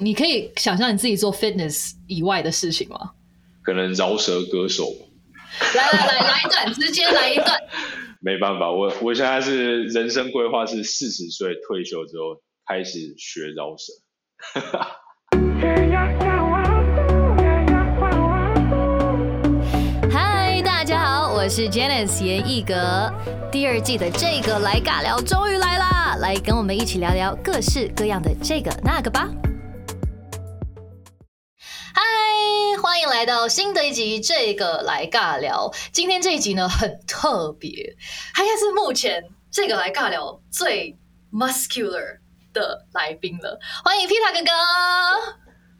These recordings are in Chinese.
你可以想象你自己做 fitness 以外的事情吗？可能饶舌歌手。来来来，来一段，直接来一段。没办法，我我现在是人生规划是四十岁退休之后开始学饶舌。嗨，大家好，我是 Janice 严艺格。第二季的这个来尬聊终于来啦，来跟我们一起聊聊各式各样的这个那个吧。欢迎来到新的一集这个来尬聊。今天这一集呢很特别，他应该是目前这个来尬聊最 muscular 的来宾了。欢迎 Peter 哥哥。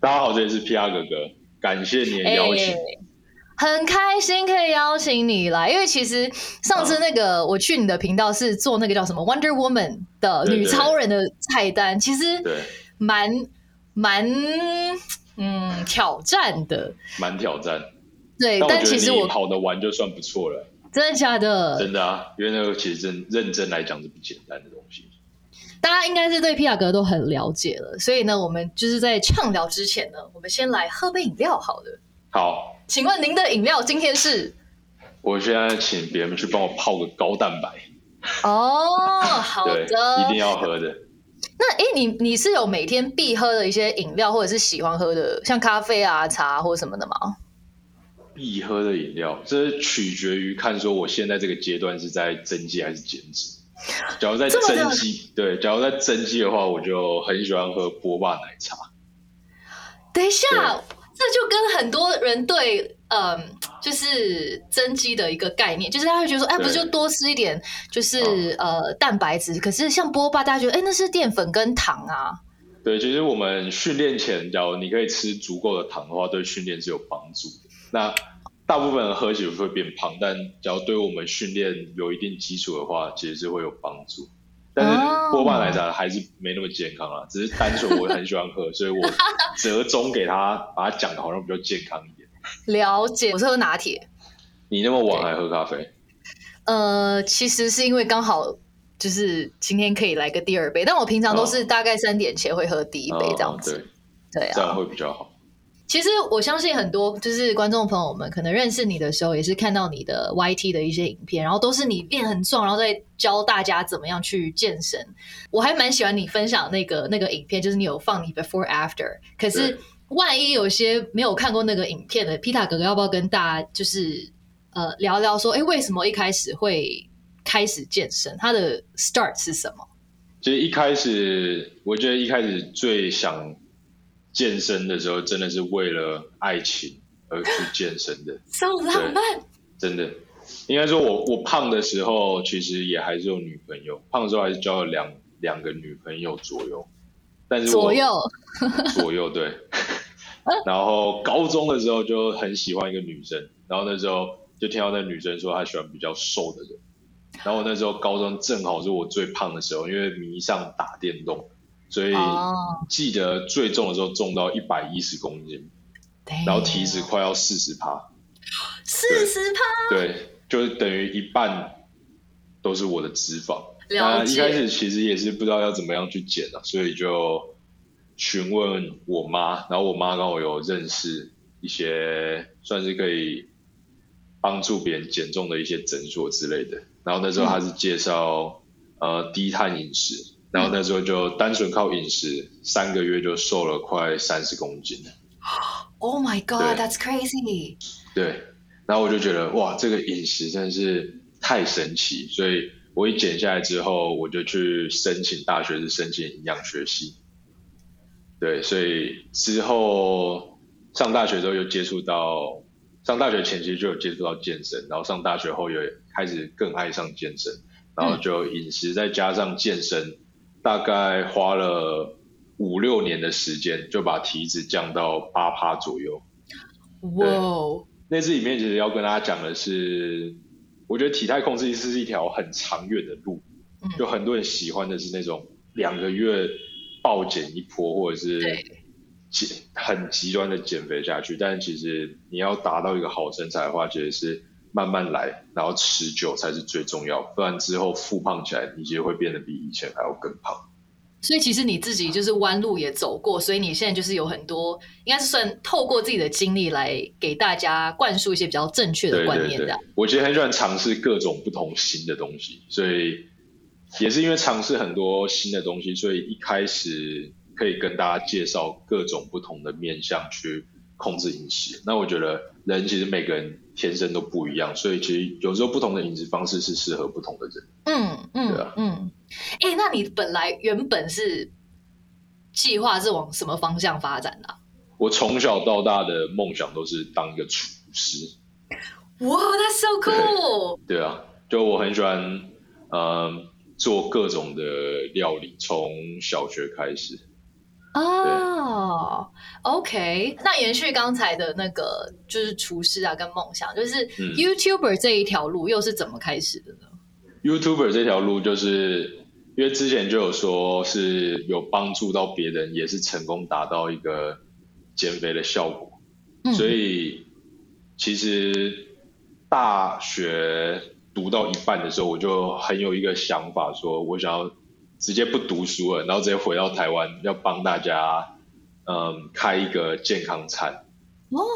大家好，这里是 PR 哥哥，感谢你的邀请。很开心可以邀请你来，因为其实上次那个我去你的频道是做那个叫什么 Wonder Woman 的女超人的菜单，其实蛮蛮嗯挑战的，蛮挑战。对，但其实我跑得完就算不错了。真的假的？真的啊，因为那个其实真认真来讲是不简单的东西。大家应该是对皮亚格都很了解了，所以呢，我们就是在畅聊之前呢，我们先来喝杯饮料，好的。好。请问您的饮料今天是？我现在请别人去帮我泡个高蛋白。哦，好的，一定要喝的。那哎，你你是有每天必喝的一些饮料，或者是喜欢喝的，像咖啡啊、茶或者什么的吗？必喝的饮料，这取决于看说我现在这个阶段是在增肌还是减脂。假如在增肌，对，假如在增肌的话，我就很喜欢喝波霸奶茶。等一下。这就跟很多人对，嗯，就是增肌的一个概念，就是他会觉得说，哎，不是就多吃一点，就是呃蛋白质。可是像波霸，大家觉得，哎，那是淀粉跟糖啊。对，其实我们训练前，假如你可以吃足够的糖的话，对训练是有帮助的。那大部分人喝起来会变胖，但假如对我们训练有一定基础的话，其实是会有帮助。但是波霸奶茶还是没那么健康啊，只是单纯我很喜欢喝，所以我 折中给他，把它讲的好像比较健康一点。了解，我是喝拿铁。你那么晚还喝咖啡？呃，其实是因为刚好就是今天可以来个第二杯，但我平常都是大概三点前会喝第一杯这样子。对啊，这样会比较好。其实我相信很多就是观众朋友们可能认识你的时候，也是看到你的 YT 的一些影片，然后都是你变很壮，然后再教大家怎么样去健身。我还蛮喜欢你分享那个那个影片，就是你有放你 before after。可是万一有些没有看过那个影片的皮塔哥哥，要不要跟大家就是呃聊聊说，哎，为什么一开始会开始健身？他的 start 是什么？其实一开始，我觉得一开始最想。健身的时候真的是为了爱情而去健身的，这么浪漫。真的，应该说我我胖的时候其实也还是有女朋友，胖的时候还是交了两两个女朋友左右。但是左右 左右对。然后高中的时候就很喜欢一个女生，然后那时候就听到那女生说她喜欢比较瘦的人。然后那时候高中正好是我最胖的时候，因为迷上打电动。所以记得最重的时候重到一百一十公斤，然后体脂快要四十趴，四十趴，对，就是等于一半都是我的脂肪。那一开始其实也是不知道要怎么样去减啊，所以就询问我妈，然后我妈刚好有认识一些算是可以帮助别人减重的一些诊所之类的，然后那时候她是介绍呃低碳饮食。然后那时候就单纯靠饮食，三个月就瘦了快三十公斤。Oh my god, that's crazy！对，然后我就觉得哇，这个饮食真的是太神奇，所以我一减下来之后，我就去申请大学，是申请营养学系。对，所以之后上大学之后又接触到，上大学前期就有接触到健身，然后上大学后又开始更爱上健身，然后就饮食再加上健身。大概花了五六年的时间，就把体脂降到八趴左右。哇！那次里面其实要跟大家讲的是，我觉得体态控制是一条很长远的路。就很多人喜欢的是那种两个月暴减一波，或者是减很极端的减肥下去。但其实你要达到一个好身材的话，其实是。慢慢来，然后持久才是最重要，不然之后复胖起来，你其实会变得比以前还要更胖。所以其实你自己就是弯路也走过，所以你现在就是有很多，应该是算透过自己的经历来给大家灌输一些比较正确的观念的。我其实很喜欢尝试各种不同新的东西，所以也是因为尝试很多新的东西，所以一开始可以跟大家介绍各种不同的面向去控制饮食。那我觉得人其实每个人天生都不一样，所以其实有时候不同的饮食方式是适合不同的人。嗯嗯，对啊，嗯。哎，那你本来原本是计划是往什么方向发展的？我从小到大的梦想都是当一个厨师。哇，That's so cool！对啊，就我很喜欢，嗯，做各种的料理，从小学开始。哦，OK，那延续刚才的那个，就是厨师啊，跟梦想，就是 YouTuber 这一条路又是怎么开始的呢？YouTuber 这条路就是。因为之前就有说是有帮助到别人，也是成功达到一个减肥的效果，所以其实大学读到一半的时候，我就很有一个想法，说我想要直接不读书了，然后直接回到台湾，要帮大家嗯开一个健康餐，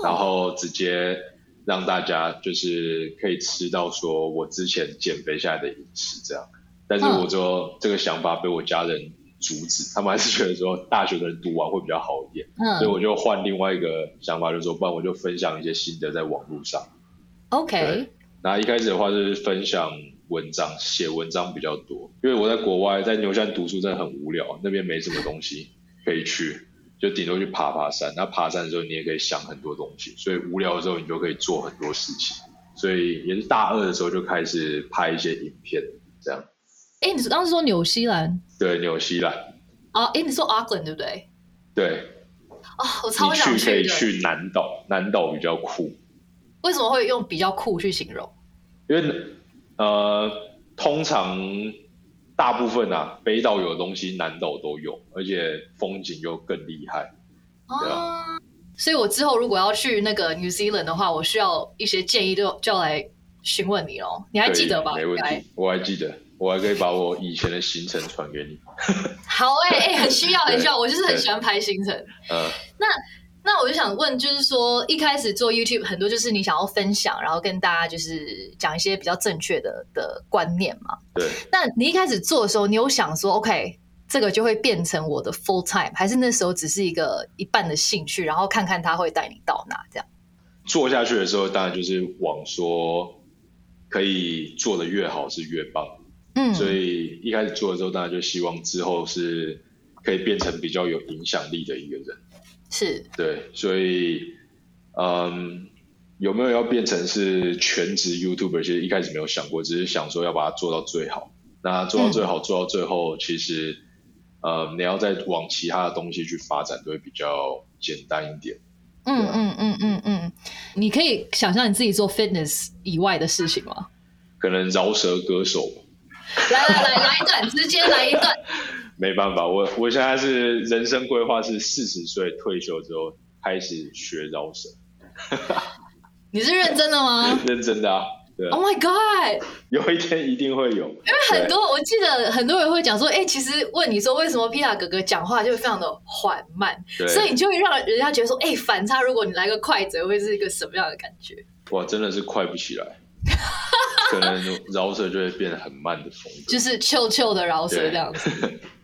然后直接让大家就是可以吃到说我之前减肥下来的饮食这样。但是我说这个想法被我家人阻止，他们还是觉得说大学的人读完会比较好一点，所以我就换另外一个想法，就是说，不然我就分享一些心得在网络上。OK。那一开始的话是分享文章，写文章比较多，因为我在国外在牛山读书真的很无聊，那边没什么东西可以去，就顶多去爬爬山。那爬山的时候你也可以想很多东西，所以无聊的时候你就可以做很多事情。所以也是大二的时候就开始拍一些影片，这样。哎，你当时说纽西兰？对，纽西兰。哦，哎，你说 Auckland 对不对？对。哦，我超想去。可以去南岛，南岛比较酷。为什么会用比较酷去形容？因为呃，通常大部分啊，北岛有的东西，南岛都有，而且风景又更厉害。哦。所以我之后如果要去那个 New Zealand 的话，我需要一些建议，就就要来询问你哦。你还记得吧？没问题，我还记得。我还可以把我以前的行程传给你。好哎哎，很需要很需要，我就是很喜欢拍行程。嗯，那那我就想问，就是说一开始做 YouTube 很多就是你想要分享，然后跟大家就是讲一些比较正确的的观念嘛。对。那你一开始做的时候，你有想说 OK 这个就会变成我的 full time，还是那时候只是一个一半的兴趣，然后看看他会带你到哪这样？做下去的时候，当然就是往说可以做的越好是越棒。嗯，所以一开始做的时候，当然就希望之后是可以变成比较有影响力的一个人。是，对，所以，嗯，有没有要变成是全职 YouTuber？其实一开始没有想过，只是想说要把它做到最好。那做到最好，做到最后，其实，呃，你要再往其他的东西去发展，都会比较简单一点。嗯嗯嗯嗯嗯，你可以想象你自己做 fitness 以外的事情吗？可能饶舌歌手。来来来，来一段，直接来一段。没办法，我我现在是人生规划是四十岁退休之后开始学饶舌。你是认真的吗？认真的啊，对。Oh my god！有一天一定会有。因为很多我记得很多人会讲说，哎，其实问你说为什么皮塔哥哥讲话就会非常的缓慢，所以你就会让人家觉得说，哎，反差，如果你来个快嘴，会是一个什么样的感觉？哇，真的是快不起来。可能饶舌就会变得很慢的风格，就是臭臭的饶舌这样子。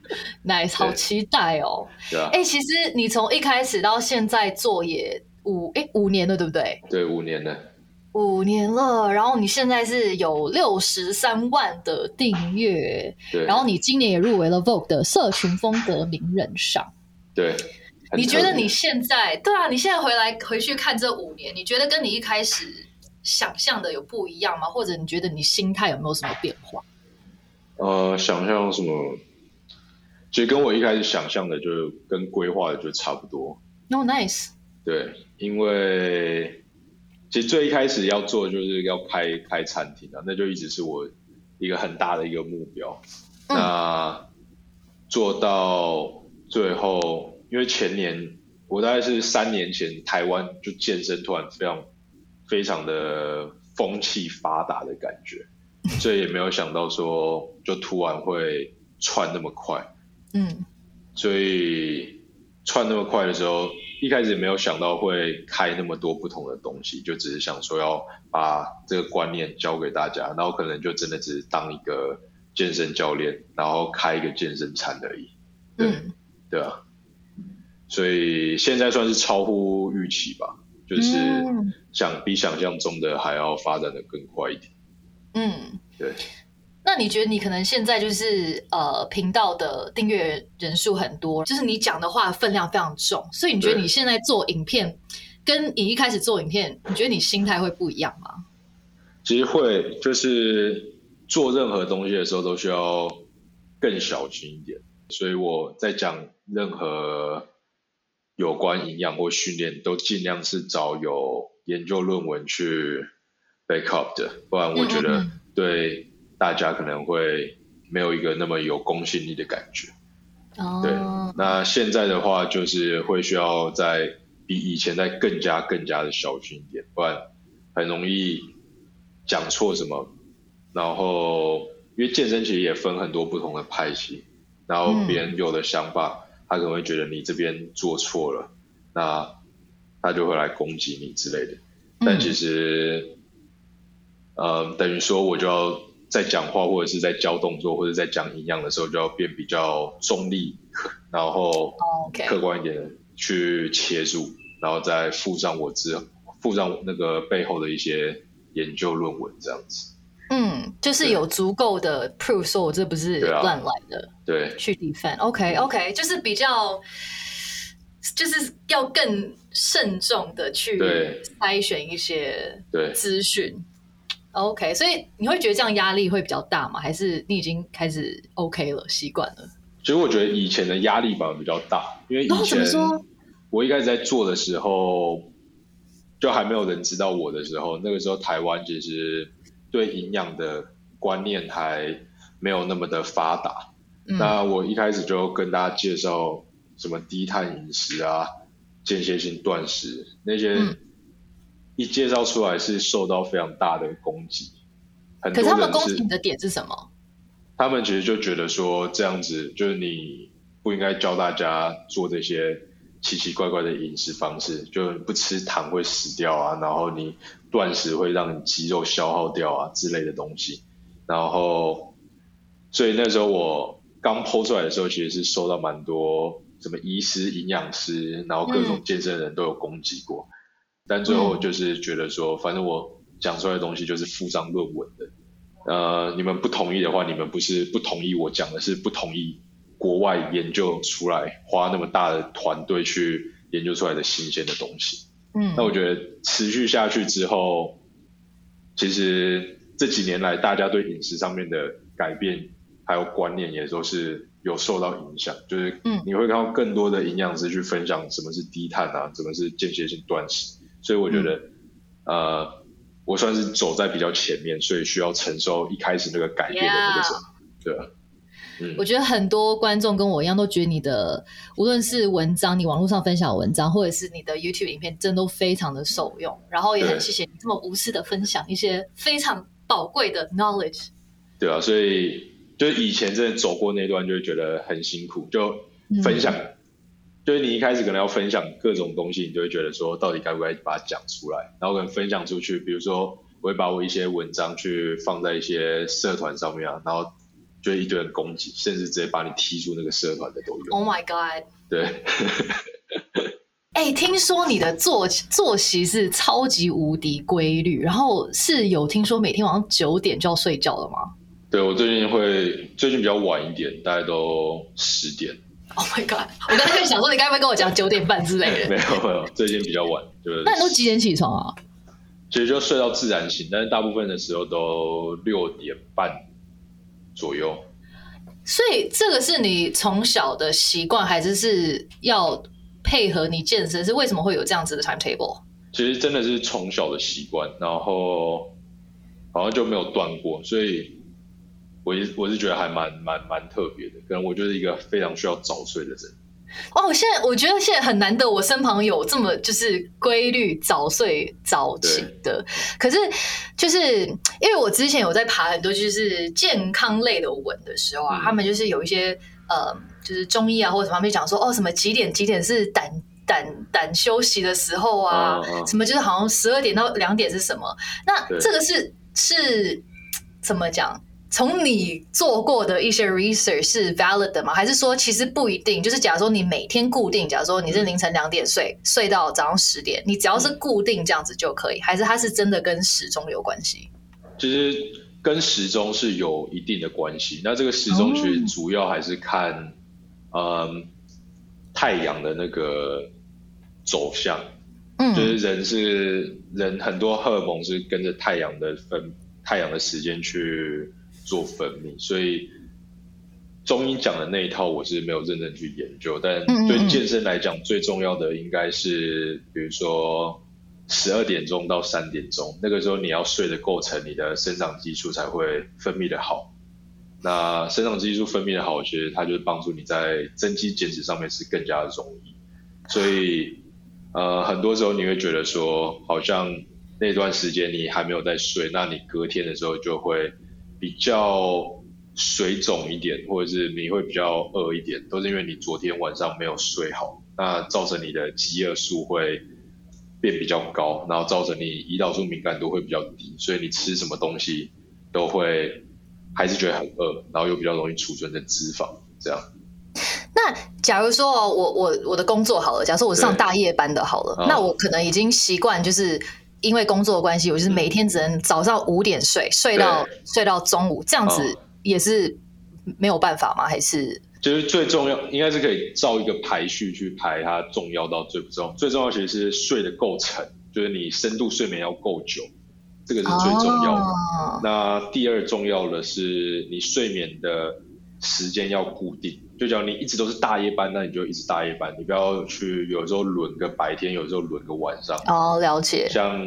Nice，好期待哦。对啊。哎，其实你从一开始到现在做也五哎五年了，对不对？对，五年了。五年了，然后你现在是有六十三万的订阅，对。然后你今年也入围了 Vogue 的社群风格名人赏，对。你觉得你现在对啊？你现在回来回去看这五年，你觉得跟你一开始？想象的有不一样吗？或者你觉得你心态有没有什么变化？呃，想象什么？其实跟我一开始想象的，就跟规划的就差不多。No nice。对，因为其实最一开始要做就是要开开餐厅啊，那就一直是我一个很大的一个目标。那做到最后，因为前年我大概是三年前台湾就健身突然非常。非常的风气发达的感觉，所以也没有想到说就突然会窜那么快。嗯。所以串那么快的时候，一开始也没有想到会开那么多不同的东西，就只是想说要把这个观念教给大家，然后可能就真的只是当一个健身教练，然后开一个健身餐而已，对嗯。对啊，所以现在算是超乎预期吧，就是嗯。想比想象中的还要发展的更快一点，嗯。对。那你觉得你可能现在就是呃频道的订阅人数很多，就是你讲的话分量非常重，所以你觉得你现在做影片跟你一开始做影片，你觉得你心态会不一样吗？其实会就是做任何东西的时候都需要更小心一点，所以我在讲任何有关营养或训练，都尽量是找有研究论文去 back up 的，不然我觉得对大家可能会没有一个那么有公信力的感觉。对哦，那现在的话，就是会需要在比以前再更加更加的小心一点，不然很容易讲错什么。然后，因为健身其实也分很多不同的派系，然后别人有的想法，他可能会觉得你这边做错了，那他就会来攻击你之类的。但其实，呃，等于说我就要在讲话或者是在教动作或者在讲营养的时候，就要变比较中立，然后客观一点去切入，然后再附上我之附上那个背后的一些研究论文这样子。嗯，就是有足够的 proof 说我这不是乱来的，对去 defend。OK OK，就是比较，就是要更慎重的去筛选一些对，资讯。OK，所以你会觉得这样压力会比较大吗？还是你已经开始 OK 了，习惯了？其实我觉得以前的压力反而比较大，因为以前我一开始在做的时候，就还没有人知道我的时候，那个时候台湾其实对营养的观念还没有那么的发达。嗯那我一开始就跟大家介绍什么低碳饮食啊、间歇性断食那些嗯，一介绍出来是受到非常大的攻击。很多可是他们人是攻击你的点是什么？他们其实就觉得说这样子就是你不应该教大家做这些奇奇怪怪的饮食方式，就不吃糖会死掉啊，然后你断食会让你肌肉消耗掉啊之类的东西。然后，所以那时候我刚剖出来的时候，其实是收到蛮多什么医师、营养师，然后各种健身人都有攻击过。但最后就是觉得说，反正我讲出来的东西就是附上论文的。呃，你们不同意的话，你们不是不同意我讲的，是不同意国外研究出来花那么大的团队去研究出来的新鲜的东西。嗯那我觉得持续下去之后，其实这几年来大家对饮食上面的改变还有观念也都是有受到影响，就是嗯你会看到更多的营养师去分享什么是低碳啊，什么是间歇性断食，所以我觉得、嗯呃，我算是走在比较前面，所以需要承受一开始那个改变的那个什么对啊，嗯我觉得很多观众跟我一样，都觉得你的无论是文章，你网络上分享的文章，或者是你的 YouTube 影片，真都非常的受用。然后也很谢谢你这么无私的分享一些非常宝贵的 knowledge。对啊，所以就是以前真的走过那段，就会觉得很辛苦，就分享，就是你一开始可能要分享各种东西，你就会觉得说，到底该不该把它讲出来，然后可能分享出去，比如说我会把我一些文章去放在一些社团上面啊，然后就一堆人攻击，甚至直接把你踢出那个社团的都有。Oh my god！对，哎、听说你的作作息是超级无敌规律，然后是有听说每天晚上九点就要睡觉了吗对我最近会最近比较晚一点，大概都十点，？Oh my god！我刚才想说，你该不会跟我讲九点半之类 没？有没有，最近比较晚，就是那你都几点起床啊？其实就睡到自然醒，但是大部分的时候都六点半左右。所以这个是你从小的习惯，还是是要配合你健身？是为什么会有这样子的 timetable？其实真的是从小的习惯，然后好像就没有断过，所以我一我是觉得还蛮蛮蛮特别的。可能我就是一个非常需要早睡的人。哦，我现在我觉得现在很难得，我身旁有这么就是规律早睡早起的。可是就是因为我之前有在爬很多就是健康类的文的时候啊，嗯他们就是有一些呃，就是中医啊或者什么，会讲说哦，什么几点几点是胆胆胆休息的时候啊，什么就是好像十二点到两点是什么？那对这个是是怎么讲？从你做过的一些 research 是 valid 的吗？还是说其实不一定？就是假如说你每天固定，假如说你是凌晨两点睡，睡到早上十点，你只要是固定这样子就可以，还是它是真的跟时钟有关系？其实跟时钟是有一定的关系。那这个时钟其实主要还是看，嗯，太阳的那个走向，嗯，就是人是人很多荷尔蒙是跟着太阳的分太阳的时间去做分泌，所以中医讲的那一套我是没有认真去研究，但对健身来讲最重要的应该是，比如说十二点钟到三点钟，那个时候你要睡得够沉，你的生长激素才会分泌的好。那生长激素分泌的好，其实它就是帮助你在增肌减脂上面是更加的容易。所以呃，很多时候你会觉得说，好像那段时间你还没有在睡，那你隔天的时候就会比较水肿一点，或者是你会比较饿一点，都是因为你昨天晚上没有睡好，那造成你的饥饿素会变比较高，然后造成你胰岛素敏感度会比较低，所以你吃什么东西都会还是觉得很饿，然后又比较容易储存的脂肪，这样。那假如说哦我我我的工作好了，假如说我上大夜班的好了，哦那我可能已经习惯，就是因为工作的关系，我就是每天只能早上五点睡，睡到睡到中午，这样子哦也是没有办法吗？还是就是最重要，应该是可以照一个排序去排它重要到最不重要。最重要其实是睡得够沉，就是你深度睡眠要够久，这个是最重要的。哦那第二重要的是你睡眠的时间要固定，就讲你一直都是大夜班，那你就一直大夜班，你不要去有时候轮个白天，有时候轮个晚上。哦，了解，像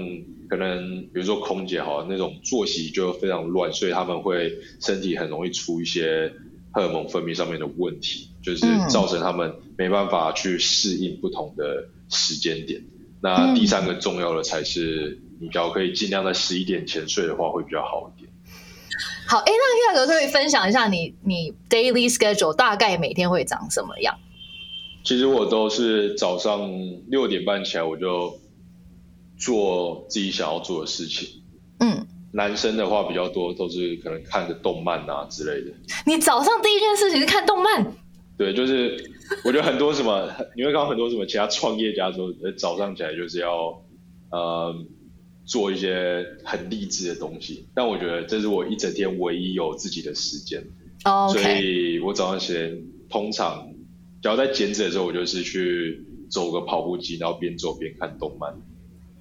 可能比如说空姐哈那种作息就非常乱，所以他们会身体很容易出一些荷尔蒙分泌上面的问题，就是嗯造成他们没办法去适应不同的时间点。那第三个重要的才是，你只要可以尽量在十一点前睡的话，会比较好一点。好，哎，那月哥可以分享一下你你 daily schedule 大概每天会长什么样？其实我都是早上六点半起来，我就做自己想要做的事情。嗯，男生的话比较多，都是可能看个动漫啊之类的。你早上第一件事情是看动漫，对，就是我觉得很多什么，你会看到很多什么其他创业家说，呃，早上起来就是要呃做一些很励志的东西。但我觉得这是我一整天唯一有自己的时间，哦所以我早上起来通常，只要在减脂的时候，我就是去走个跑步机，然后边走边看动漫。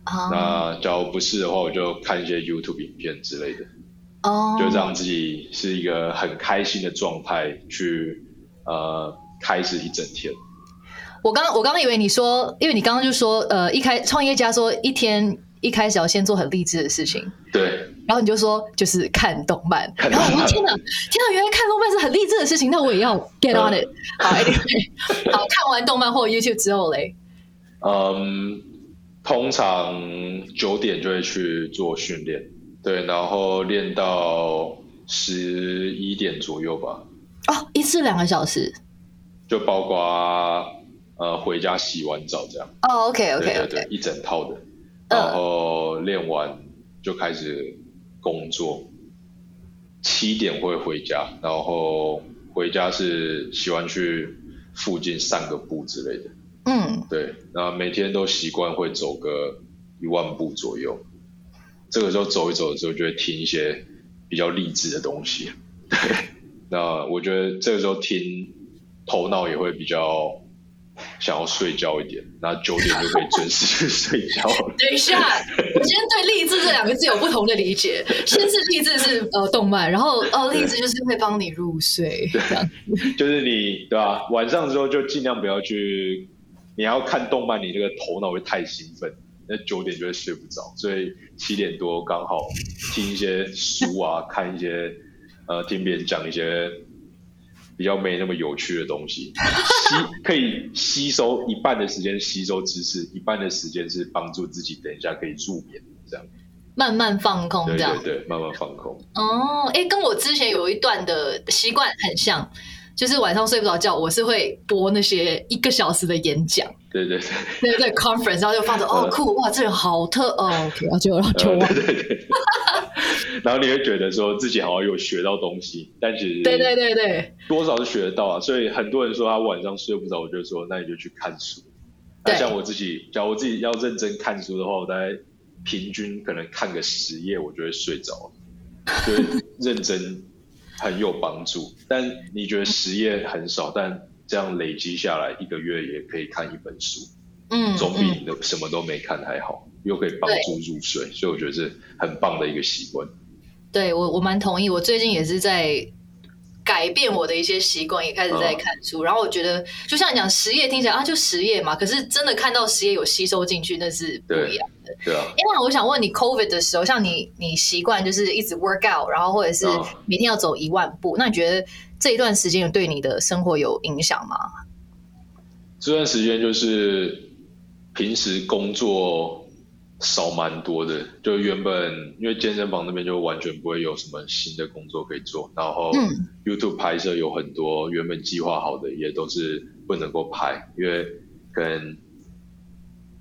哦那假如不是的话，我就看一些 YouTube 影片之类的。哦，就让自己是一个很开心的状态去呃开始一整天。我刚我刚刚以为你说，因为你刚刚就说，呃，一开创业家说一天一开始要先做很励志的事情，对，然后你就说就是看动漫，然后我说天哪，天哪，原来看动漫是很励志的事情，那我也要 get on it。好，anyway，好，看完动漫或 YouTube 之后嘞，嗯，通常九点就会去做训练，对，然后练到十一点左右吧，哦，一次两个小时，就包括呃回家洗完澡这样。哦，OK OK 对对 OK，一整套的，嗯然后练完就开始工作，七点会回家，然后回家是喜欢去附近散个步之类的，嗯，对，那每天都习惯会走个一万步左右，这个时候走一走的时候就会听一些比较励志的东西，对，那我觉得这个时候听头脑也会比较想要睡觉一点，那九点就可以准时去睡觉了。等一下，我今天对励志这两个字有不同的理解。先是励志是呃动漫，然后哦励志就是会帮你入睡，这样 就是你对吧、晚上的时候就尽量不要去，你要看动漫，你这个头脑会太兴奋，那九点就会睡不着，所以七点多刚好听一些书啊，看一些呃听别人讲一些比较没那么有趣的东西，吸可以吸收一半的时间吸收知识，一半的时间是帮助自己等一下可以助眠，这样慢慢放空对这样对。对，慢慢放空。哦，哎，跟我之前有一段的习惯很像，就是晚上睡不着觉，我是会播那些一个小时的演讲，对对对，对对 conference，然后就放着哦酷哇，这人好特哦，OK，然后就然后就忘对对对，然后你会觉得说自己好像有学到东西，但其实对对对对，多少是学得到啊。所以很多人说他晚上睡不着，我就说那你就去看书。那对像我自己，假如我自己要认真看书的话，我大概平均可能看个十页，我就会睡着了，就认真很有帮助。但你觉得十页很少，但这样累积下来，一个月也可以看一本书，嗯，总比嗯你的什么都没看还好，又可以帮助入睡，所以我觉得是很棒的一个习惯。对我我蛮同意，我最近也是在改变我的一些习惯，也开始在看书。然后我觉得，就像你讲十页听起来啊，就十页嘛，可是真的看到十页有吸收进去，那是不一样的。对啊，因为我想问你，COVID 的时候，像你你习惯就是一直 work out，然后或者是嗯每天要走一万步，那你觉得这一段时间有对你的生活有影响吗？这段时间就是平时工作少蛮多的，就原本因为健身房那边就完全不会有什么新的工作可以做，然后嗯 YouTube 拍摄有很多原本计划好的也都是不能够拍，因为跟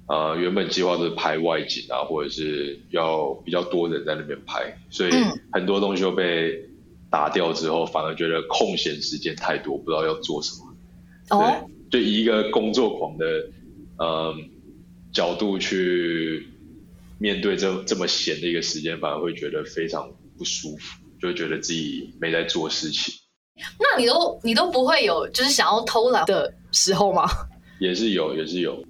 呃原本计划都是拍外景啊，或者是要比较多人在那边拍，所以嗯很多东西都被打掉之后，反而觉得空闲时间太多，不知道要做什么。哦，对，就以一个工作狂的嗯角度去面对这这么闲的一个时间，反而会觉得非常不舒服，就会觉得自己没在做事情，那你都你都不会有就是想要偷懒的时候吗？也是有，也是有。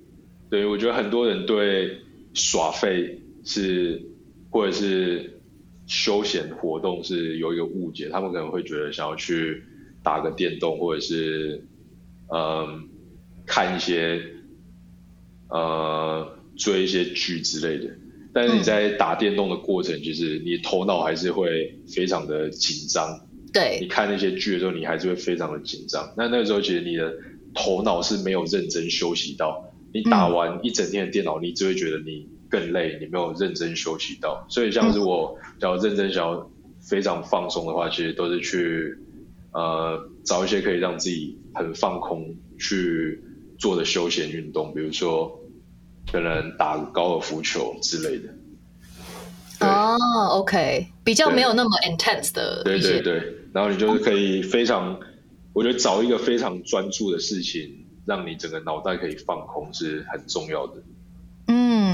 对，我觉得很多人对耍废是或者是休闲活动是有一个误解，他们可能会觉得想要去打个电动，或者是嗯看一些呃追一些剧之类的。但是你在打电动的过程，其实你头脑还是会非常的紧张。对你，看那些剧的时候，你还是会非常的紧张。那那个时候，其实你的头脑是没有认真休息到。你打完一整天的电脑，你只会觉得你更累，你没有认真休息到。所以，像是我想要认真想要非常放松的话，其实都是去呃找一些可以让自己很放空去做的休闲运动，比如说可能打高尔夫球之类的。哦，OK，比较没有那么 intense 的对对对，然后你就是可以非常，我觉得找一个非常专注的事情，让你整个脑袋可以放空是很重要的。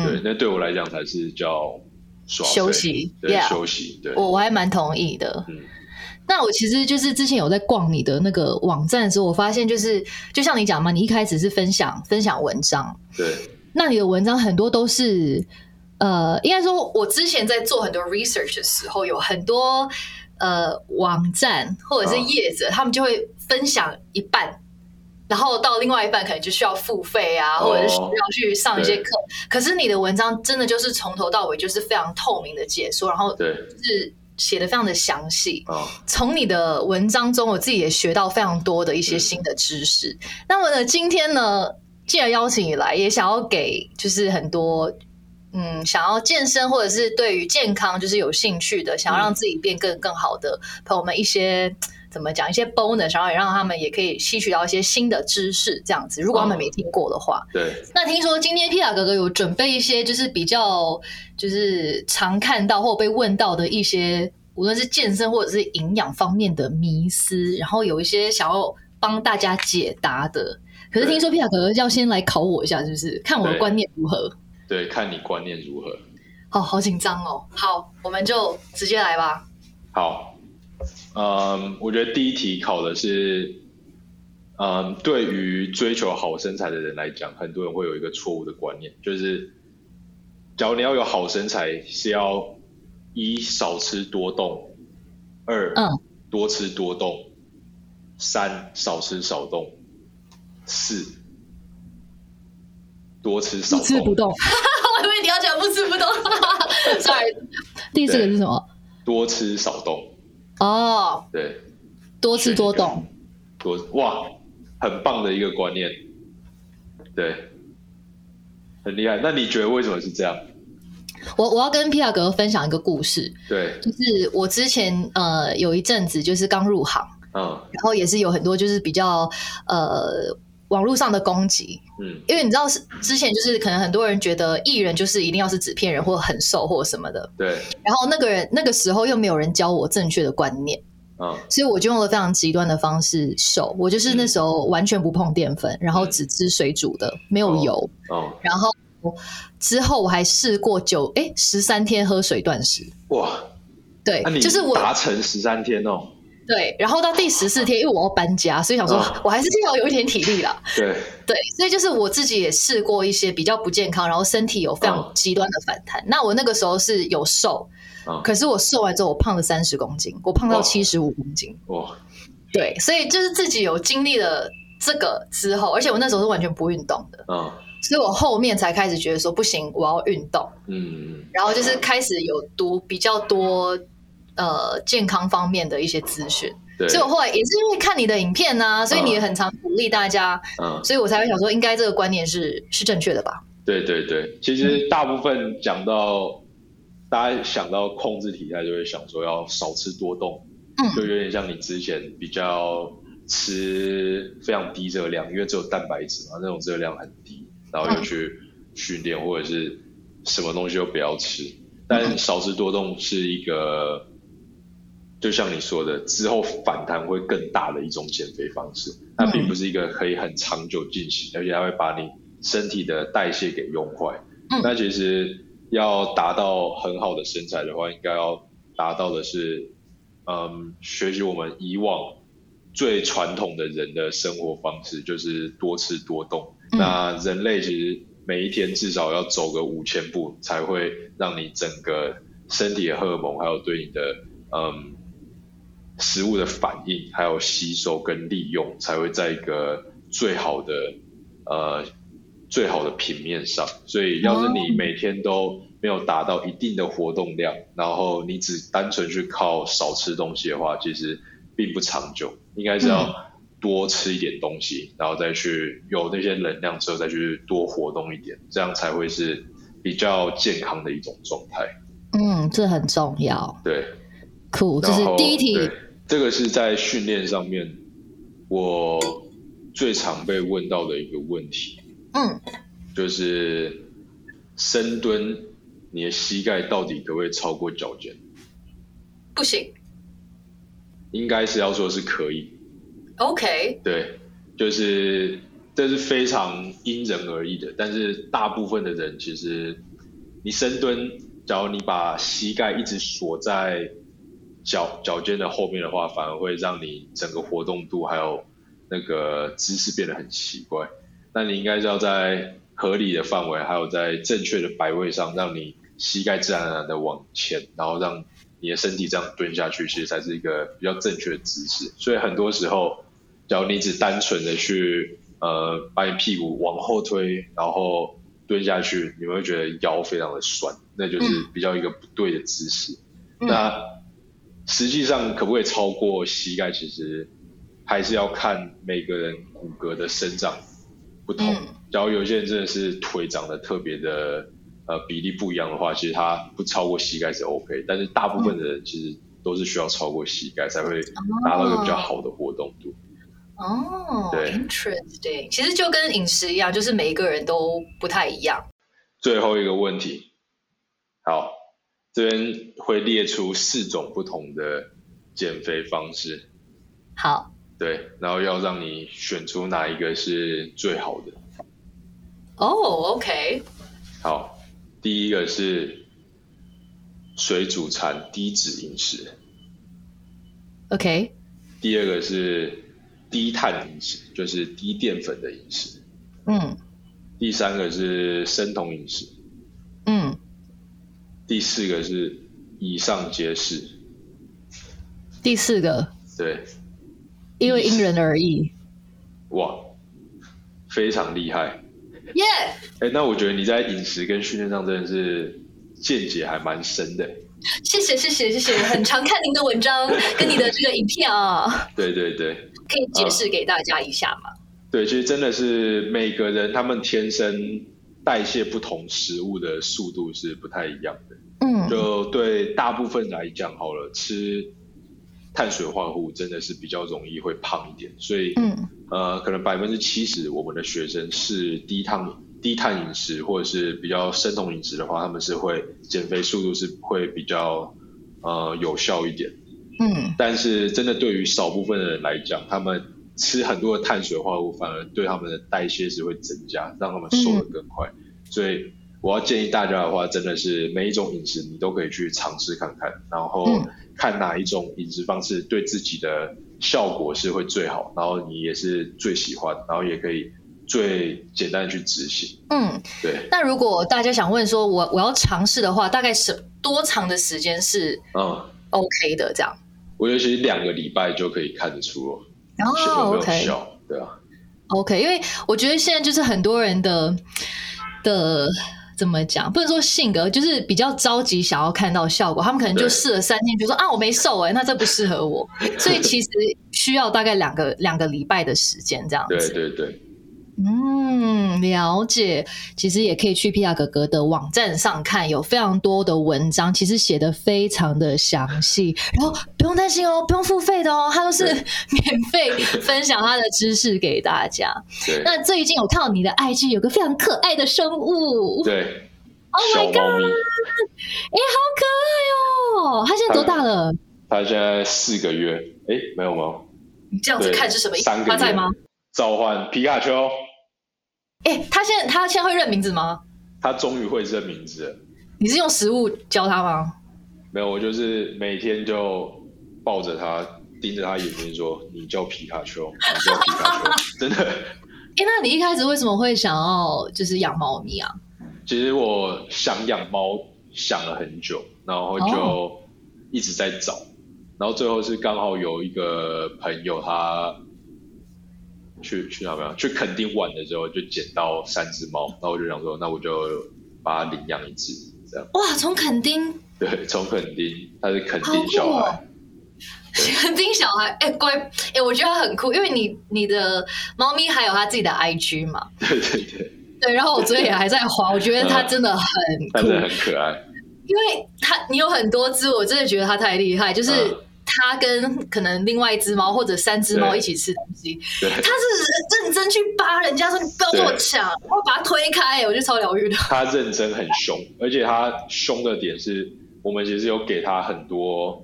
嗯，对，那对我来讲才是叫耍休息对 yeah 休息，对，我我还蛮同意的。嗯那我其实就是之前有在逛你的那个网站的时候，我发现就是就像你讲嘛，你一开始是分享分享文章，对那你的文章很多都是呃，应该说我之前在做很多 research 的时候，有很多呃网站或者是业者，他们就会分享一半。然后到另外一半可能就需要付费啊，哦或者是需要去上一些对课。可是你的文章真的就是从头到尾就是非常透明的解说，然后对是写的非常的详细。啊，从你的文章中，我自己也学到非常多的一些新的知识。那么呢，今天呢，既然邀请你来，也想要给就是很多嗯想要健身或者是对于健康就是有兴趣的，想要让自己变更更好的朋友们一些。怎么讲一些 bonus，然后也让他们也可以吸取到一些新的知识，这样子。如果他们没听过的话，对那听说今天皮塔哥哥有准备一些，就是比较就是常看到或被问到的一些，无论是健身或者是营养方面的迷思，然后有一些想要帮大家解答的。可是听说皮塔哥哥要先来考我一下，是不是？看我的对观念如何？对，看你观念如何。好好紧张哦。好，我们就直接来吧。好，嗯，我觉得第一题考的是，嗯，对于追求好身材的人来讲，很多人会有一个错误的观念，就是，假如你要有好身材，是要一少吃多动，二嗯多吃多动，三少吃少动，四多吃少不吃不动，动，我以为你要讲不吃不动。Sorry，第四个是什么？多吃少动，哦，对。多吃多动。多哇，很棒的一个观念，对，很厉害。那你觉得为什么是这样？我我要跟皮塔哥哥分享一个故事，对，就是我之前呃有一阵子就是刚入行，嗯然后也是有很多就是比较呃网络上的攻击，嗯。因为你知道是之前就是可能很多人觉得艺人就是一定要是纸片人或很瘦或什么的，对，然后那个人那个时候又没有人教我正确的观念，嗯。所以我就用了非常极端的方式瘦。我就是那时候完全不碰淀粉，然后只吃水煮的，没有油。哦。然后之后我还试过九哎十三天喝水断食，哇，对就是我达成十三天哦，对，然后到第十四天，因为我要搬家，所以想说哦我还是要有一点体力啦。对，对，所以就是我自己也试过一些比较不健康，然后身体有非常嗯极端的反弹。那我那个时候是有瘦，嗯可是我瘦完之后我胖了三十公斤，我胖到七十五公斤。哇，对，所以就是自己有经历了这个之后，而且我那时候是完全不运动的，嗯所以我后面才开始觉得说不行，我要运动，嗯然后就是开始有读比较多呃健康方面的一些资讯。对，所以我后来也是因为看你的影片啊、所以你也很常鼓励大家，嗯。所以我才会想说，应该这个观念是是正确的吧？对对对，其实大部分讲到，大家想到控制体态，就会想说要少吃多动，嗯。就有点像你之前比较吃非常低热量，因为只有蛋白质嘛，那种热量很低，然后又去训练或者是什么东西都不要吃，但少吃多动是一个，就像你说的，之后反弹会更大的一种减肥方式，它并不是一个可以很长久进行，而且它会把你身体的代谢给用坏。嗯那其实要达到很好的身材的话，应该要达到的是，嗯，学习我们以往最传统的人的生活方式，就是多吃多动。嗯那人类其实每一天至少要走个五千步，才会让你整个身体的荷尔蒙，还有对你的嗯食物的反应，还有吸收跟利用，才会在一个最好的呃最好的平面上。所以，要是你每天都没有达到一定的活动量，然后你只单纯去靠少吃东西的话，其实并不长久。应该是要多吃一点东西，然后再去有那些能量之后，再去多活动一点，这样才会是比较健康的一种状态。嗯，这很重要。对，酷，这是第一题。对，这个是在训练上面我最常被问到的一个问题，嗯，就是深蹲，你的膝盖到底可不可以超过脚尖？不行。应该是要说是可以，OK，对，就是这是非常因人而异的，但是大部分的人其实你深蹲，假如你把膝盖一直锁在脚脚尖的后面的话，反而会让你整个活动度还有那个姿势变得很奇怪。那你应该是要在合理的范围，还有在正确的摆位上，让你膝盖自然而然的往前，然后让你的身体这样蹲下去，其实才是一个比较正确的姿势。所以很多时候，假如你只单纯的去呃把你屁股往后推，然后蹲下去，你会觉得腰非常的酸，那就是比较一个不对的姿势。嗯那实际上可不可以超过膝盖，其实还是要看每个人骨骼的生长不同。嗯假如有些人真的是腿长得特别的呃比例不一样的话，其实他不超过膝盖是 OK，但是大部分的人其实都是需要超过膝盖才会达到一个比较好的活动度。哦对，interesting。其实就跟饮食一样，就是每一个人都不太一样。最后一个问题，好，这边会列出四种不同的减肥方式，好，对，然后要让你选出哪一个是最好的。哦，OK，好，第一个是水煮餐低脂饮食，OK，第二个是低碳饮食，就是低淀粉的饮食，嗯。第三个是生酮饮食，嗯，第四个是以上皆是。第四个，对，因为因人而异。哇，非常厉害。耶、哎，那我觉得你在饮食跟训练上真的是见解还蛮深的。谢谢谢谢谢谢，很常看您的文章 跟你的这个影片啊，对对对可以解释给大家一下吗？对，其实真的是每个人他们天生代谢不同食物的速度是不太一样的。嗯就对大部分来讲好了，吃碳水化合物真的是比较容易会胖一点，所以嗯呃，可能百分之七十我们的学生是低碳低碳饮食或者是比较生酮饮食的话，他们是会减肥速度是会比较呃有效一点。嗯但是真的对于少部分的人来讲，他们吃很多的碳水化合物，反而对他们的代谢是会增加，让他们瘦得更快。所以我要建议大家的话，真的是每一种饮食你都可以去尝试看看，然后嗯看哪一种饮食方式对自己的效果是会最好，然后你也是最喜欢，然后也可以最简单的去执行。嗯。对，那如果大家想问说我我要尝试的话，大概是多长的时间是嗯，OK 的？这样？我觉得其实两个礼拜就可以看得出了有哦没有，OK 效，对啊。OK，因为我觉得现在就是很多人的的怎么讲，不能说性格，就是比较着急想要看到效果，他们可能就试了三天，就说啊我没瘦哎、那这不适合我，所以其实需要大概两个两个礼拜的时间这样对子。对对，嗯，了解。其实也可以去皮亚哥哥的网站上看，有非常多的文章，其实写的非常的详细。然后不用担心哦，不用付费的哦，他都是 免费分享他的知识给大家。对那最近我看到你的 IG 有个非常可爱的生物，对，Oh my god，，哎、好可爱哦！它现在多大了？它现在四个月，哎，没有没有，你这样子看是什么意思？三个月它在吗？召唤皮卡丘，哎、他现在他现在会认名字吗？他终于会认名字了。你是用食物教他吗？没有，我就是每天就抱着他，盯着他眼睛说：“你叫皮卡丘，你叫皮卡丘。”真的，哎、那你一开始为什么会想要就是养猫咪啊？其实我想养猫想了很久，然后就哦一直在找，然后最后是刚好有一个朋友他去去哪边？去垦丁玩的时候就捡到三只猫，然后我就想说，那我就把它领养一只，这样。哇，从垦丁，对，从垦丁，他是垦丁小哦孩，垦丁小孩，哎、乖，哎、我觉得它很酷，因为你你的猫咪还有它自己的 IG 嘛，对对对，对，然后我昨天也还在滑，我觉得它真的很真的很可爱。因为它你有很多只，我真的觉得它太厉害，就是嗯它跟可能另外一只猫或者三只猫一起吃东西，对，它是认真去扒人家说你不要跟我抢，然后把它推开，我觉得超疗愈的。他认真很凶，而且他凶的点是我们其实有给他很多，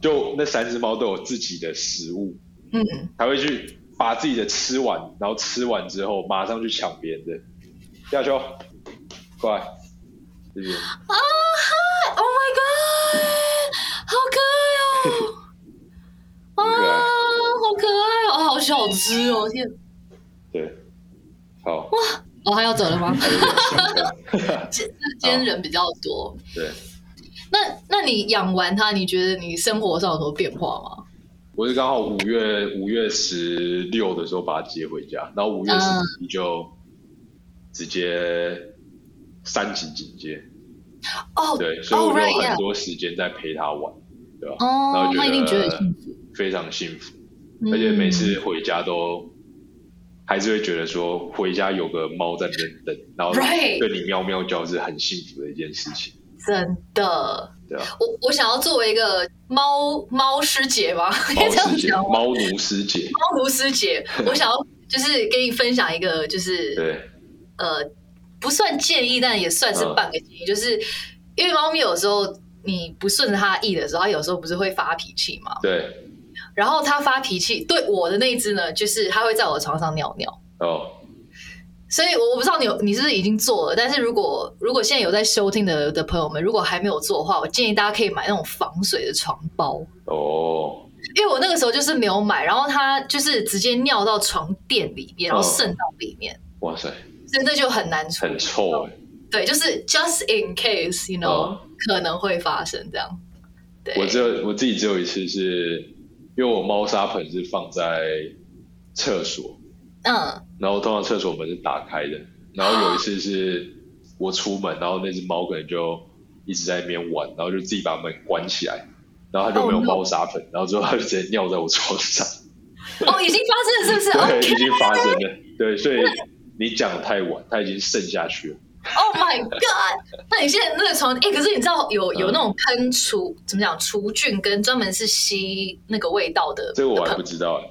就那三只猫都有自己的食物，嗯，他会去把自己的吃完，然后吃完之后马上去抢别人的。亚秋，过来，这边啊！Oh my god，好可爱哦！啊，好可爱哦，好小只哦，天！对，好，哇哦，还要走了吗？还有点凶 今今天人比较多。对，那那你养完它，你觉得你生活上有什么变化吗？我是刚好五月五月十六的时候把它接回家，然后五月十嗯一就直接三级警戒，哦，对，所以有很多时间在陪它玩，对吧？哦他一定觉得觉幸福，非常幸福，嗯而且每次回家都还是会觉得说回家有个猫在那边等，然后对你喵喵叫是很幸福的一件事情，真的。对啊。我我想要作为一个猫猫师姐吧，可以猫这样？猫奴师姐，猫奴师姐，我想要就是跟你分享一个，就是对，呃，不算建议，但也算是嗯半个建议，就是因为猫咪有时候你不顺着它意的时候，它有时候不是会发脾气嘛。对，然后它发脾气，对我的那一只呢，就是它会在我的床上尿尿。哦，所以，我我不知道你有你是不是已经做了，但是如果如果现在有在收听的的朋友们，如果还没有做的话，我建议大家可以买那种防水的床包，哦，因为我那个时候就是没有买，然后它就是直接尿到床垫里面，然后哦渗到里面，哇塞，所以那就很难处理很。臭哎。对，就是 just in case，you know，、哦可能会发生这样。对，我只有我自己只有一次是，因为我猫砂盆是放在厕所，嗯，然后通常厕所门是打开的，然后有一次是我出门，然后那只猫可能就一直在那边玩，然后就自己把门关起来，然后它就没有 Oh. 猫砂盆，然后之后它就直接尿在我床上，哦，已经发生了是不是？对已经发生了，对，所以你讲的太晚，它已经渗下去了，Oh Oh my god！那你现在那个床，哎，可是你知道有有那种喷除怎么讲除菌跟专门是吸那个味道的，这个我还不知道，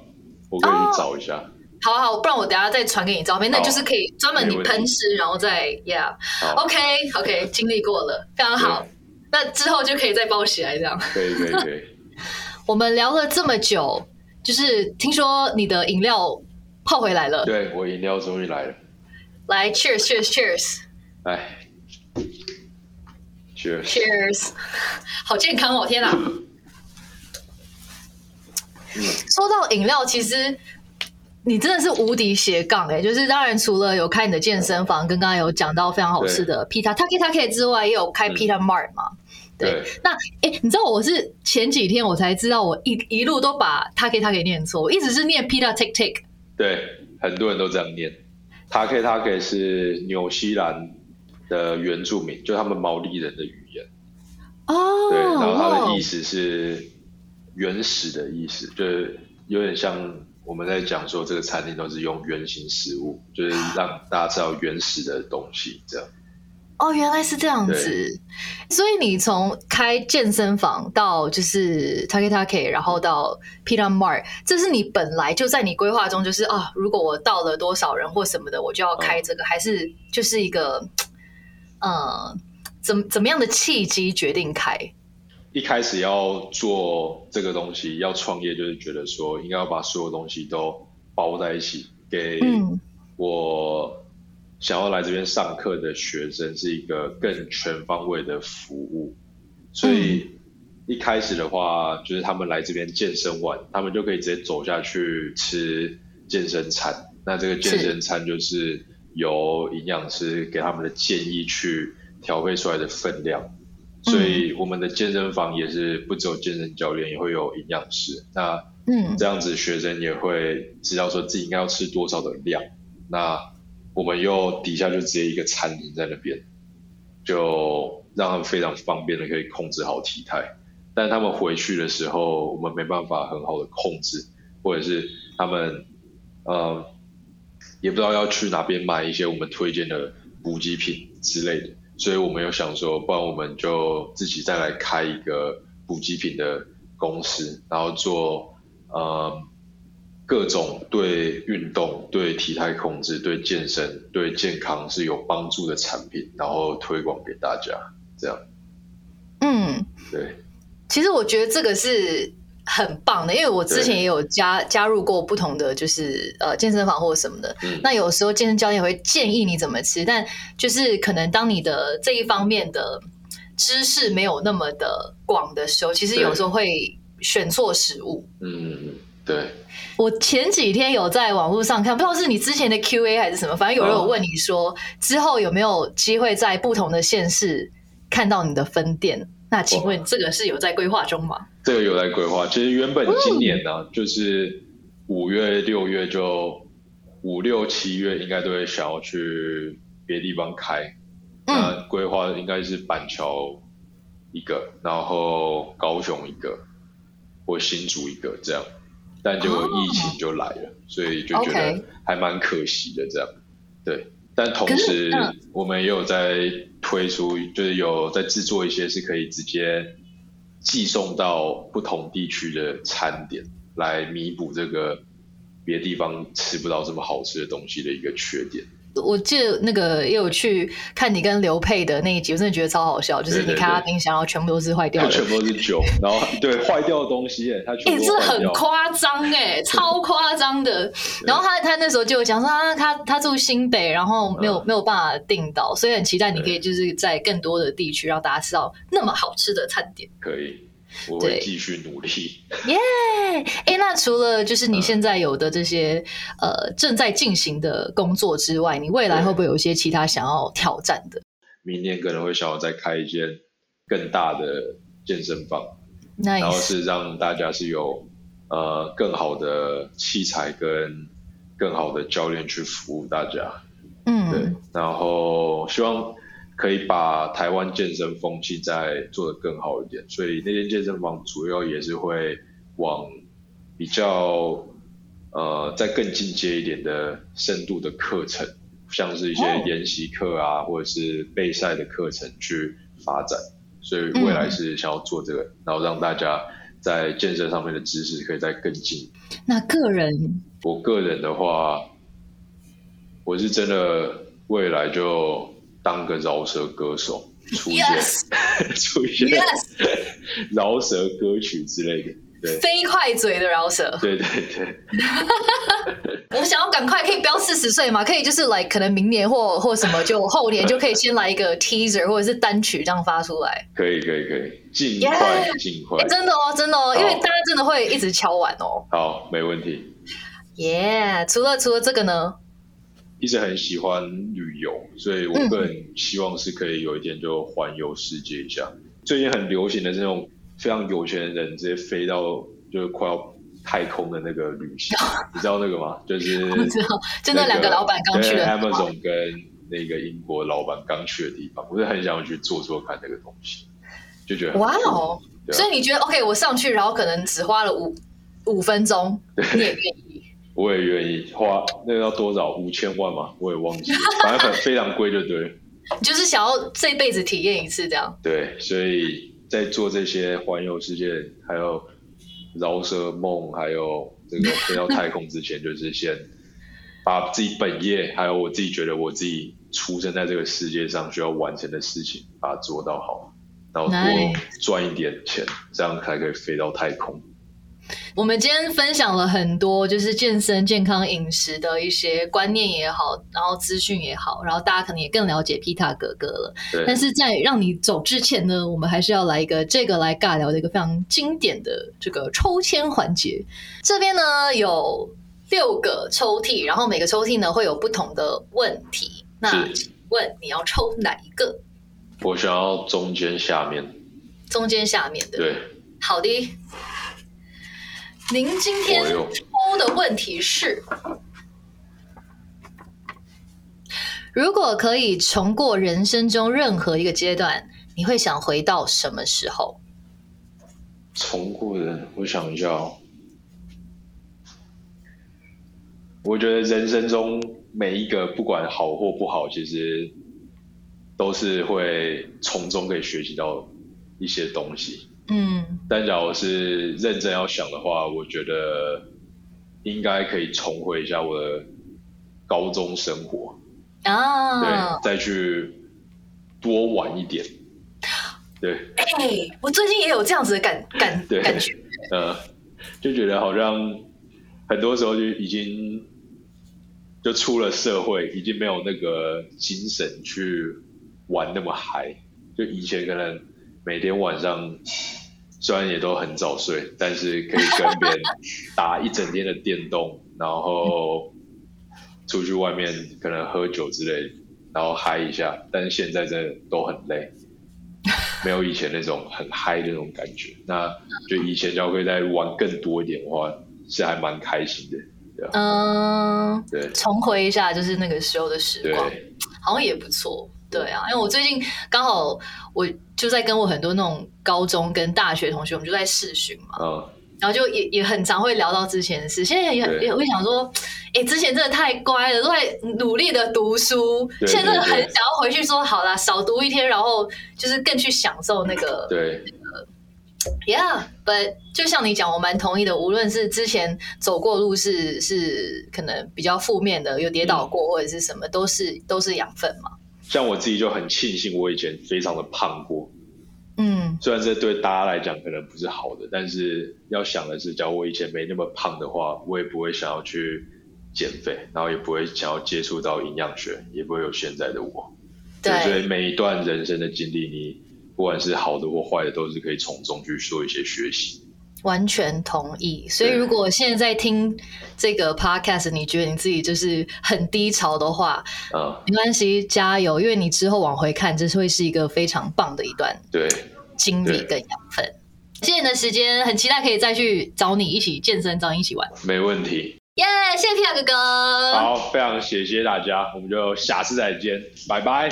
我可以去找一下。好好，不然我等下再传给你照片，那就是可以专门你喷湿，然后再 Yeah，OK OK，经历过了，非常好。那之后就可以再包起来，这样。可以可以可以。我们聊了这么久，就是听说你的饮料泡回来了。对我饮料终于来了。来，Cheers Cheers Cheers！来，Cheers Cheers！好健康哦，天哪！说到饮料，其实。你真的是无敌斜杠哎！就是当然，除了有开你的健身房，跟刚刚有讲到非常好吃的 Pita Taki Taki 之外，也有开 Pita Mart 嘛。对，那哎，你知道我是前几天我才知道，我一一路都把 Taki Taki 念错，我一直是念 Pita Tik Tik。对，很多人都这样念。Taki Taki 是纽西兰的原住民，就他们毛利人的语言。哦。对，然后它的意思是原始的意思，就是有点像。我们在讲说，这个餐厅都是用原形食物，就是让大家知道原始的东西，这样。哦，原来是这样子。所以你从开健身房到就是 Taki Taki，然后到 Peter Mart，这是你本来就在你规划中，就是啊，如果我到了多少人或什么的，我就要开这个，还是就是一个，呃，怎怎么样的契机决定开？一开始要做这个东西，要创业，就是觉得说应该要把所有东西都包在一起，给我想要来这边上课的学生是一个更全方位的服务。所以一开始的话，就是他们来这边健身完，他们就可以直接走下去吃健身餐。那这个健身餐就是由营养师给他们的建议去调配出来的分量。所以我们的健身房也是不只有健身教练，也会有营养师。那嗯，这样子学生也会知道说自己应该要吃多少的量。那我们又底下就直接一个餐厅在那边，就让他们非常方便的可以控制好体态。但他们回去的时候，我们没办法很好的控制，或者是他们呃也不知道要去哪边买一些我们推荐的补给品之类的。所以我们有想说，不然我们就自己再来开一个补给品的公司，然后做呃各种对运动、对体态控制、对健身、对健康是有帮助的产品，然后推广给大家，这样。嗯，对。其实我觉得这个是。很棒的，因为我之前也有加加入过不同的就是呃健身房或者什么的。那有时候健身教练会建议你怎么吃，但就是可能当你的这一方面的知识没有那么的广的时候，其实有时候会选错食物。嗯，对。我前几天有在网络上看，不知道是你之前的 Q&A 还是什么，反正有人有问你说之后有没有机会在不同的县市看到你的分店。那请问这个是有在规划中吗？这个有在规划。其实原本今年呢，就是五月、六月就五六七月应该都会想要去别地方开。那规划应该是板桥一个，然后高雄一个，或新竹一个这样。但结果疫情就来了，所以就觉得还蛮可惜的这样。对，但同时我们也有在。推出就是有在制作一些是可以直接寄送到不同地区的餐点，来弥补这个别地方吃不到这么好吃的东西的一个缺点。我记得那个也有去看你跟刘佩的那一集，我真的觉得超好笑。就是你看他冰箱，然后全部都是坏掉的，全部都是酒，然后对坏掉的东西，哎，他哎，这很夸张哎，超夸张的。然后他他那时候就讲说啊，他他住新北，然后没有没有办法订到，所以很期待你可以就是在更多的地区让大家吃到那么好吃的餐点。可以。我会继续努力。耶！除了就是你现在有的这些呃正在进行的工作之外，你未来会不会有一些其他想要挑战的？明年可能会想要再开一间更大的健身房，然后是让大家是有呃更好的器材跟更好的教练去服务大家。嗯，对，然后希望。可以把台湾健身风气再做得更好一点，所以那间健身房主要也是会往比较呃再更进阶一点的深度的课程像是一些研习课啊，或者是备赛的课程去发展。所以未来是想要做这个，然后让大家在健身上面的知识可以再更进。那个人，我个人的话，我是真的未来就当个饶舌歌手，出一些 出一些 饶舌歌曲之类的。飞快嘴的饶舌，对对对。我想要赶快，可以不要四十岁嘛？可以就是来，可能明年或或什么，就后年就可以先来一个 teaser 或者是单曲这样发出来。可以可以可以，尽快尽快。真的哦，真的哦，因为大家真的会一直敲完哦。好，没问题。耶，除了除了这个呢？一直很喜欢旅游，所以我个人希望是可以有一天就环游世界一下。最近很流行的这种。非常有钱的人直接飞到就是快要太空的那个旅行，你知道那个吗？就是我知道，就那两个老板刚去的，Amazon 跟那个英国老板刚去的地方，我是很想去做做看那个东西，就觉得哇哦！所以你觉得 OK？我上去，然后可能只花了五五分钟，你也愿意？我也愿意花那个要多少？五千万嘛，我也忘记，反正很非常贵，就对。你就是想要这辈子体验一次这样？对，所以。在做这些环游世界，还有饶舌梦，还有这个飞到太空之前，就是先把自己本业，还有我自己觉得我自己出生在这个世界上需要完成的事情，把它做到好，然后多赚一点钱，这样才可以飞到太空。我们今天分享了很多，就是健身、健康饮食的一些观念也好，然后资讯也好，然后大家可能也更了解皮塔哥哥了。但是在让你走之前呢，我们还是要来一个这个来尬聊的一个非常经典的这个抽签环节。这边呢有六个抽屉，然后每个抽屉呢会有不同的问题。那请问你要抽哪一个？我想要中间下面。中间下面的。对。好的。您今天抽的问题是：如果可以重过人生中任何一个阶段，你会想回到什么时候？重过的，我想一下哦。我觉得人生中每一个不管好或不好，其实都是会从中可以学习到一些东西。嗯，但假如是认真要想的话，我觉得应该可以重回一下我的高中生活啊，对，再去多玩一点，对。哎，我最近也有这样子的感感感觉，呃，就觉得好像很多时候就已经就出了社会，已经没有那个精神去玩那么嗨，就以前可能。每天晚上虽然也都很早睡，但是可以跟别人 打一整天的电动，然后出去外面可能喝酒之类，然后嗨一下。但是现在真的都很累，没有以前那种很嗨的那种感觉。那就以前要可以再玩更多一点的话，是还蛮开心的。嗯，对，重回一下就是那个时候的时光，好像也不错。对啊，因为我最近刚好我就在跟我很多那种高中跟大学同学，我们就在试训嘛，嗯，然后就也也很常会聊到之前的事。现在也也会想说，哎，之前真的太乖了，都在努力的读书，现在真的很想要回去说，好啦，少读一天，然后就是更去享受那个对那个，Yeah，But 就像你讲，我蛮同意的。无论是之前走过路是是可能比较负面的，有跌倒过或者是什么，都是都是养分嘛。像我自己就很庆幸，我以前非常的胖过。嗯，虽然这对大家来讲可能不是好的，但是要想的是，假如我以前没那么胖的话，我也不会想要去减肥，然后也不会想要接触到营养学，也不会有现在的我。对，所以每一段人生的经历，你不管是好的或坏的，都是可以从中去做一些学习。完全同意。所以，如果现在在听这个 podcast，你觉得你自己就是很低潮的话，嗯，没关系，加油，因为你之后往回看，这是会是一个非常棒的一段对经历跟养分。谢谢你的时间，很期待可以再去找你一起健身，找你一起玩。没问题。耶，谢谢皮亚哥哥。好，非常谢谢大家，我们就下次再见，拜拜，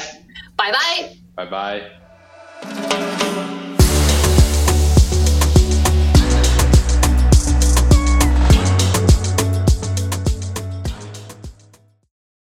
拜拜，拜拜。